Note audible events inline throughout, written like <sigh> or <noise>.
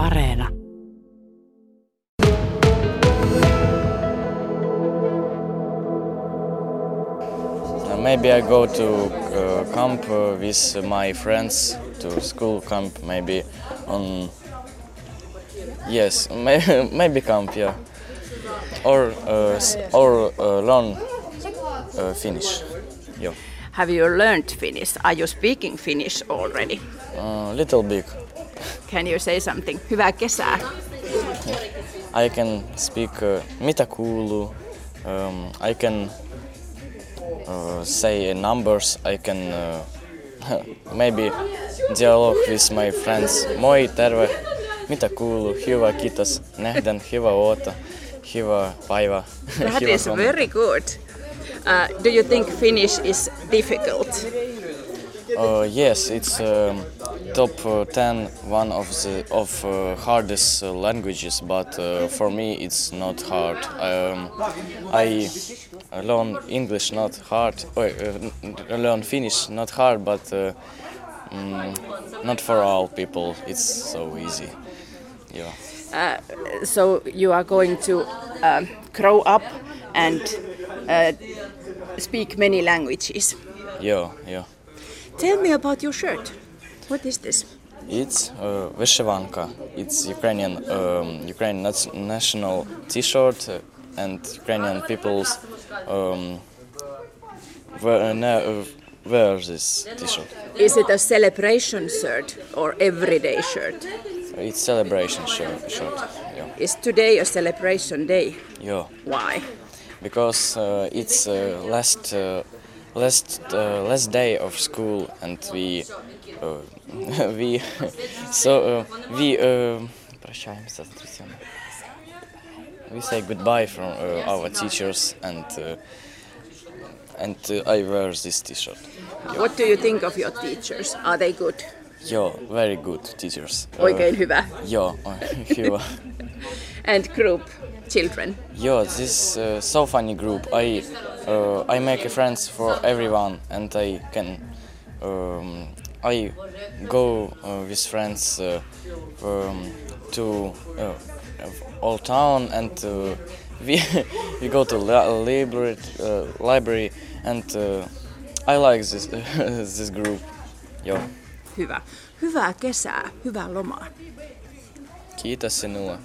Areena. Maybe I go to uh, camp uh, with my friends to school camp maybe on yes <laughs> may, maybe camp yeah or uh, or uh, learn uh, Finnish yeah Have you learned Finnish? Are you speaking Finnish already? uh, little bit Can you say something? Hyvää kesää. I can speak uh, mitä kuuluu um, I can uh, say numbers I can uh, <laughs> maybe dialogue with my friends moi terve mitä kuuluu hyvä kiitos nähdään hyvä oota hyvä päivä <laughs> That is huomenta. very good. Uh, do you think Finnish is difficult? Uh, yes, it's um, top uh, 10 one of the of uh, hardest uh, languages, but uh, for me it's not hard. Um, I learn English not hard. Uh, uh, learn Finnish not hard, but uh, mm, not for all people. It's so easy. Yeah. So you are going to um grow up and uh, speak many languages. Yeah, yeah. Tell me about your shirt. What is this? It's uh, Vyshyvanka. It's Ukrainian um, Ukrainian nat- national T-shirt uh, and Ukrainian people's um, wear, uh, wear this T-shirt. Is it a celebration shirt or everyday shirt? It's celebration shirt. shirt. Yeah. Is today a celebration day? yeah. Why? Because uh, it's uh, last uh, last uh, last day of school and we uh, <laughs> we <laughs> so uh, we uh, прощаемся с друзьями. We say goodbye from uh, our teachers and uh, and uh, I wear this T-shirt. What do you think of your teachers? Are they good? Yeah, very good teachers. Uh, Oikein hyvä. yeah, hyvä. And group children. Yeah, this uh, so funny group. I uh, I make friends for everyone, and I can um, I go uh, with friends uh, um, to uh, old town, and uh, <laughs> we we go to li- library uh, library, and uh, I like this <laughs> this group. Yeah, Hyvä. Hyvää kesää, hyvää lomaa. kiitos sinulle.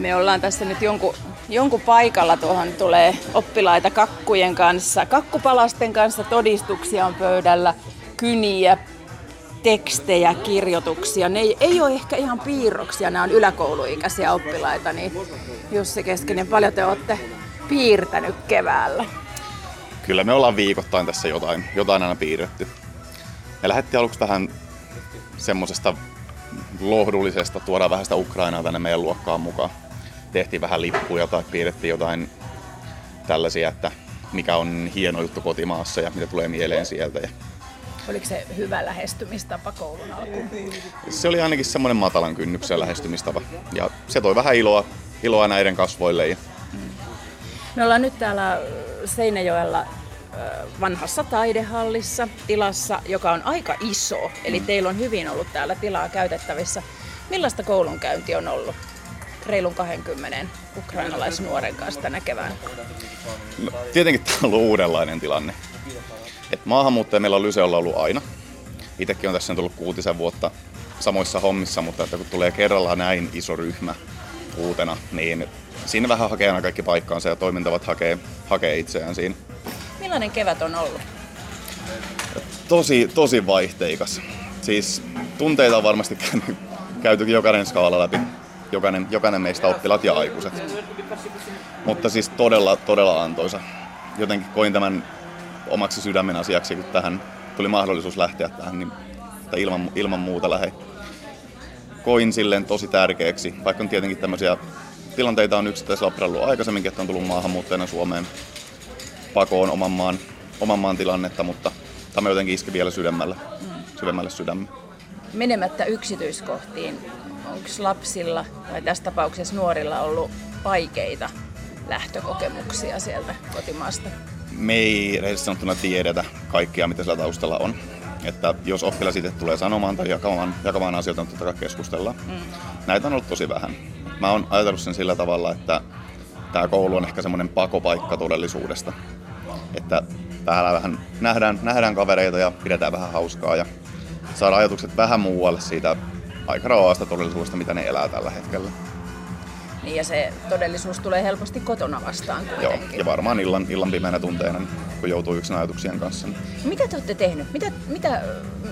Me ollaan tässä nyt jonkun, jonkun paikalla, tuohon tulee oppilaita kakkujen kanssa, kakkupalasten kanssa, todistuksia on pöydällä, kyniä, tekstejä, kirjoituksia. Ne ei, ei ole ehkä ihan piirroksia, nämä on yläkouluikäisiä oppilaita, niin Jussi Keskinen, paljon te olette piirtänyt keväällä? kyllä me ollaan viikoittain tässä jotain, jotain aina piirretty. Me lähdettiin aluksi vähän semmosesta lohdullisesta, tuoda vähän sitä Ukrainaa tänne meidän luokkaan mukaan. Tehtiin vähän lippuja tai piirrettiin jotain tällaisia, että mikä on hieno juttu kotimaassa ja mitä tulee mieleen sieltä. Ja Oliko se hyvä lähestymistapa koulun alkuun? se oli ainakin semmoinen matalan kynnyksen lähestymistapa. Ja se toi vähän iloa, iloa näiden kasvoille. Ja Me ollaan nyt täällä Seinäjoella vanhassa taidehallissa tilassa, joka on aika iso. Eli teillä on hyvin ollut täällä tilaa käytettävissä. Millaista koulunkäynti on ollut reilun 20 ukrainalaisnuoren kanssa tänä keväänä? No, tietenkin tämä on ollut uudenlainen tilanne. Et maahanmuuttaja meillä on Lyseolla ollut aina. Itsekin on tässä nyt ollut kuutisen vuotta samoissa hommissa, mutta että kun tulee kerralla näin iso ryhmä uutena, niin siinä vähän hakee aina kaikki paikkaansa ja toimintavat hakee, hakee itseään siinä. Millainen kevät on ollut? Tosi, tosi vaihteikas. Siis tunteita on varmasti <laughs> käyty jokainen skaala läpi. Jokainen, jokainen meistä oppilaat ja aikuiset. Mutta siis todella, todella antoisa. Jotenkin koin tämän omaksi sydämen asiaksi, kun tähän tuli mahdollisuus lähteä tähän, niin ilman, ilman muuta lähe. Koin silleen tosi tärkeäksi, vaikka on tietenkin tämmöisiä tilanteita on yksittäisellä oppilailla ollut aikaisemminkin, että on tullut maahanmuuttajana Suomeen pakoon oman maan, oman maan tilannetta, mutta tämä jotenkin iski vielä sydämellä, sydämelle sydämme. Menemättä yksityiskohtiin, onko lapsilla tai tässä tapauksessa nuorilla ollut vaikeita lähtökokemuksia sieltä kotimaasta? Me ei rehellisesti sanottuna tiedetä kaikkea, mitä sillä taustalla on. Että jos oppilas itse tulee sanomaan tai jakamaan, jakamaan asioita, niin totta kai keskustellaan. Mm. Näitä on ollut tosi vähän. Mä oon ajatellut sen sillä tavalla, että tämä koulu on ehkä semmoinen pakopaikka todellisuudesta. Että täällä vähän nähdään, nähdään kavereita ja pidetään vähän hauskaa ja saada ajatukset vähän muualle siitä aika rauhaasta todellisuudesta, mitä ne elää tällä hetkellä. Niin ja se todellisuus tulee helposti kotona vastaan kuitenkin. Joo, ja varmaan illan, illan pimeänä tunteina, kun joutuu yksin ajatuksien kanssa. Mitä te olette tehnyt? Mitä, mitä,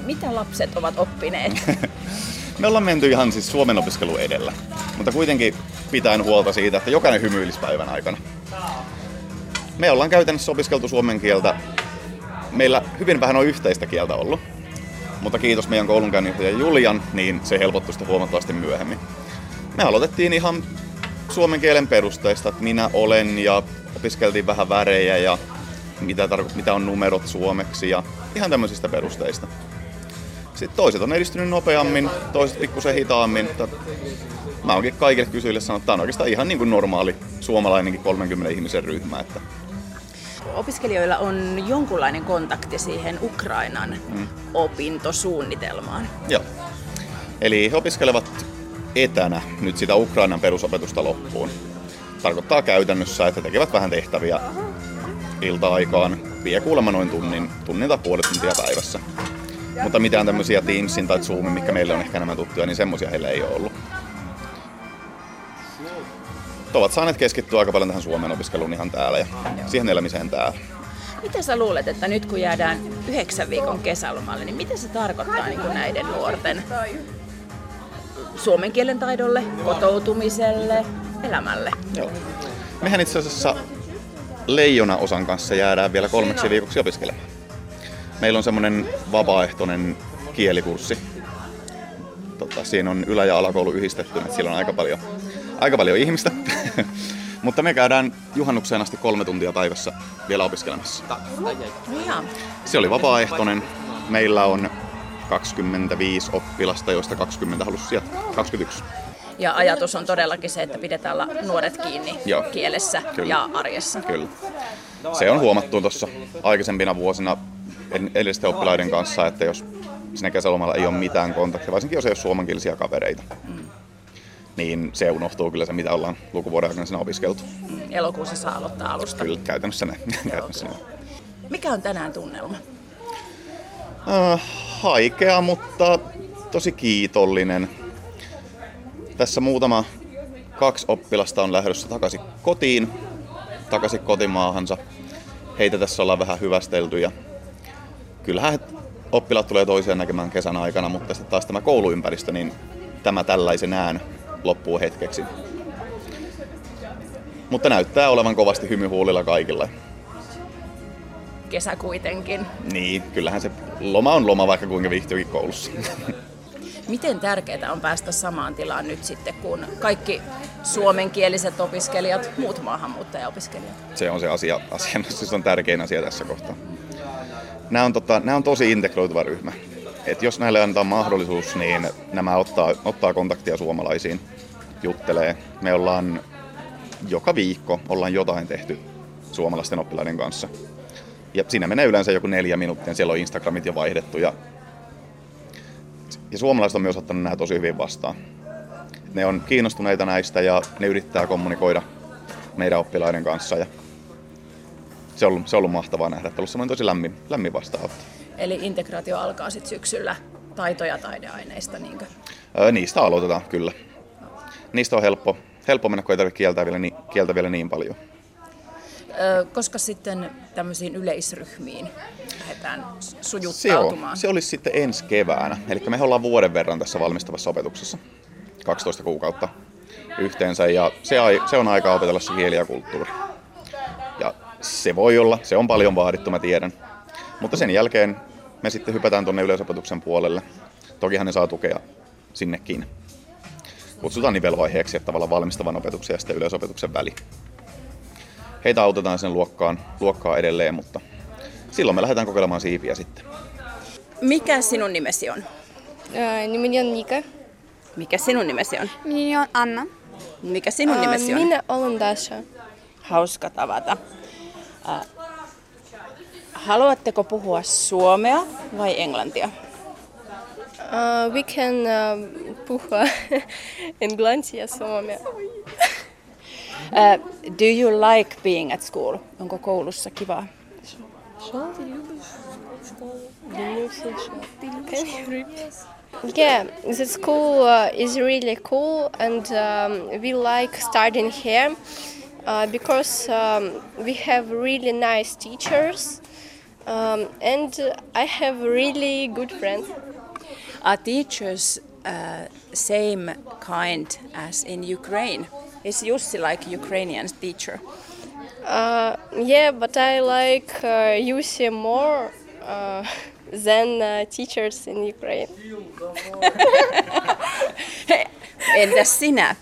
mitä lapset ovat oppineet? <laughs> Me ollaan menty ihan siis Suomen opiskelu edellä, mutta kuitenkin pitäen huolta siitä, että jokainen hymyilisi päivän aikana. Me ollaan käytännössä opiskeltu suomen kieltä. Meillä hyvin vähän on yhteistä kieltä ollut, mutta kiitos meidän koulunkäynnijohtaja Julian, niin se helpottui sitä huomattavasti myöhemmin. Me aloitettiin ihan suomen kielen perusteista, että minä olen ja opiskeltiin vähän värejä ja mitä, tarko- mitä on numerot suomeksi ja ihan tämmöisistä perusteista. Sitten toiset on edistynyt nopeammin, toiset pikkusen hitaammin. Mä oonkin kaikille kysyjille sanonut, että tämä on oikeastaan ihan niin kuin normaali suomalainenkin 30 ihmisen ryhmä. Että Opiskelijoilla on jonkunlainen kontakti siihen Ukrainan mm. opintosuunnitelmaan. Joo. Eli he opiskelevat etänä nyt sitä Ukrainan perusopetusta loppuun. Tarkoittaa käytännössä, että tekevät vähän tehtäviä ilta-aikaan. Vie kuulemma noin tunnin, tunnin tai puolet tuntia päivässä. Mutta mitään tämmöisiä Teamsin tai Zoomin, mikä meille on ehkä enemmän tuttuja, niin semmoisia heillä ei ole ollut. Ovat saaneet keskittyä aika paljon tähän Suomen opiskeluun ihan täällä ja siihen elämiseen täällä. Mitä sä luulet, että nyt kun jäädään yhdeksän viikon kesälomalle, niin mitä se tarkoittaa niin kuin näiden nuorten suomen kielen taidolle, kotoutumiselle, elämälle? Joo. Mehän itse asiassa leijona osan kanssa jäädään vielä kolmeksi viikoksi opiskelemaan. Meillä on semmoinen vapaaehtoinen kielikurssi. Tota, siinä on ylä- ja alakoulu yhdistetty, että siellä on aika paljon, aika paljon ihmistä. <laughs> Mutta me käydään juhannukseen asti kolme tuntia päivässä vielä opiskelemassa. Se oli vapaaehtoinen. Meillä on 25 oppilasta, joista 20 halusi jatkaa. 21. Ja ajatus on todellakin se, että pidetään nuoret kiinni Joo. kielessä Kyllä. ja arjessa. Kyllä. Se on huomattu tuossa aikaisempina vuosina edellisten oppilaiden kanssa, että jos sinne kesälomalla ei ole mitään kontaktia, varsinkin jos ei ole suomenkielisiä kavereita, mm. Niin se unohtuu kyllä se, mitä ollaan lukuvuoden aikana siinä opiskeltu. Elokuussa saa aloittaa alusta. Kyllä, käytännössä ne. <laughs> käytännössä ne. Mikä on tänään tunnelma? Äh, haikea, mutta tosi kiitollinen. Tässä muutama kaksi oppilasta on lähdössä takaisin kotiin, takaisin kotimaahansa. Heitä tässä ollaan vähän hyvästelty ja kyllähän oppilaat tulee toisiaan näkemään kesän aikana, mutta sitten taas tämä kouluympäristö, niin tämä tällaisenään loppuu hetkeksi. Mutta näyttää olevan kovasti hymyhuulilla kaikilla. Kesä kuitenkin. Niin, kyllähän se loma on loma, vaikka kuinka viihtyykin koulussa. <laughs> Miten tärkeää on päästä samaan tilaan nyt sitten, kun kaikki suomenkieliset opiskelijat, muut maahanmuuttajaopiskelijat? Se on se asia, asia <laughs> se on tärkein asia tässä kohtaa nämä on, tota, nämä on tosi integroituva ryhmä. Et jos näille annetaan mahdollisuus, niin nämä ottaa, ottaa kontaktia suomalaisiin, juttelee. Me ollaan joka viikko ollaan jotain tehty suomalaisten oppilaiden kanssa. Ja siinä menee yleensä joku neljä minuuttia, siellä on Instagramit jo vaihdettu. Ja, ja suomalaiset on myös ottanut nämä tosi hyvin vastaan. Ne on kiinnostuneita näistä ja ne yrittää kommunikoida meidän oppilaiden kanssa. Ja se on ollut, se on ollut mahtavaa nähdä, että on ollut tosi lämmin, lämmin vastaanotto. Eli integraatio alkaa sitten syksyllä taito- ja taideaineista, niinkö? Öö, niistä aloitetaan, kyllä. Niistä on helppo, helppo mennä, kun ei tarvitse kieltä vielä, niin, kieltä vielä niin paljon. Öö, koska sitten tämmöisiin yleisryhmiin lähdetään sujuttautumaan? Se, se olisi sitten ensi keväänä. Eli me ollaan vuoden verran tässä valmistavassa opetuksessa. 12 kuukautta yhteensä ja se, se on aika opetella se kieli ja kulttuuri. Ja se voi olla, se on paljon vaadittu, mä tiedän. Mutta sen jälkeen me sitten hypätään tuonne yleisopetuksen puolelle. Tokihan ne saa tukea sinnekin. Kutsutaan nivelvaiheeksi, että tavallaan valmistavan opetuksen ja sitten yleisopetuksen väli. Heitä autetaan sen luokkaan, luokkaa edelleen, mutta silloin me lähdetään kokeilemaan siipiä sitten. Mikä sinun nimesi on? nimeni on Nika. Mikä sinun nimesi on? Nimeni on Anna. Mikä sinun nimesi on? Minä olen Dasha. Hauska tavata. Haluatteko puhua suomea vai englantia? Uh, we can um, puhua <laughs> englantia suomea. <laughs> Uh, do you like being at school? Onko koulussa kivaa? Yeah, the school uh, is really cool, and um, we like studying here uh, because um, we have really nice teachers, um, and I have really good friends. Are teachers uh, same kind as in Ukraine? Is Jussi like Ukrainian teacher? Uh, yeah, but I like uh, Yusi more uh, <laughs> than uh, teachers in Ukraine. <laughs> Entäs sinä?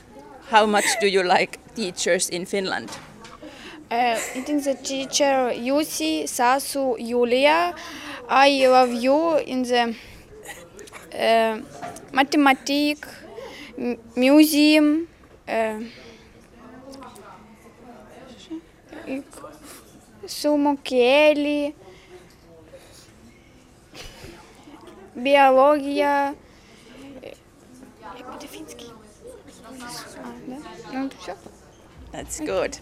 How much do you like teachers in Finland? Uh, I think the teacher Yusi, Sasu, Julia. I love you in the uh, mathematics, m- museum. Uh, suomen biologia. Mitä finski? Ah, no, все. That's good.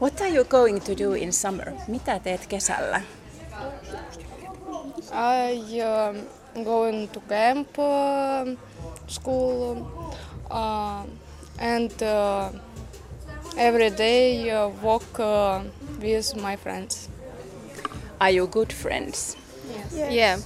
What are you going to do in summer? Mitä teet kesällä? I um, going to camp uh, school uh, and uh, every day uh, walk uh, with my friends. Are you good friends? Yeah.